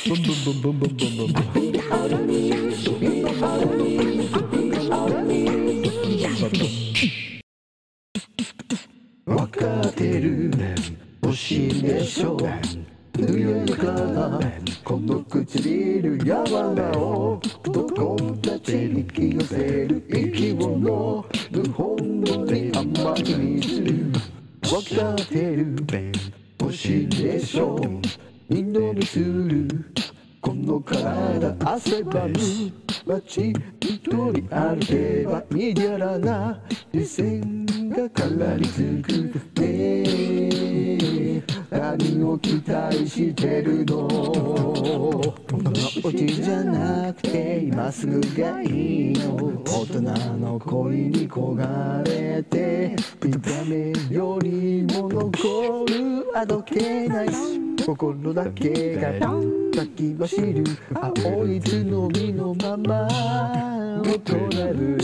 わかってる欲しいでしょ上からこの唇柔らをどこたちに引き寄せる生き物日本語で甘いにするわかってる欲しいでしょ。二度見する。この体汗ばむ。街一人歩けばメディアラな。視線が絡みつく。ね何を期待してるの？このうちじゃなくて今すぐがいいの。大人の恋に焦がれて見た目よりも残るあどけない。心だけが先走る。青い角みのまま大人る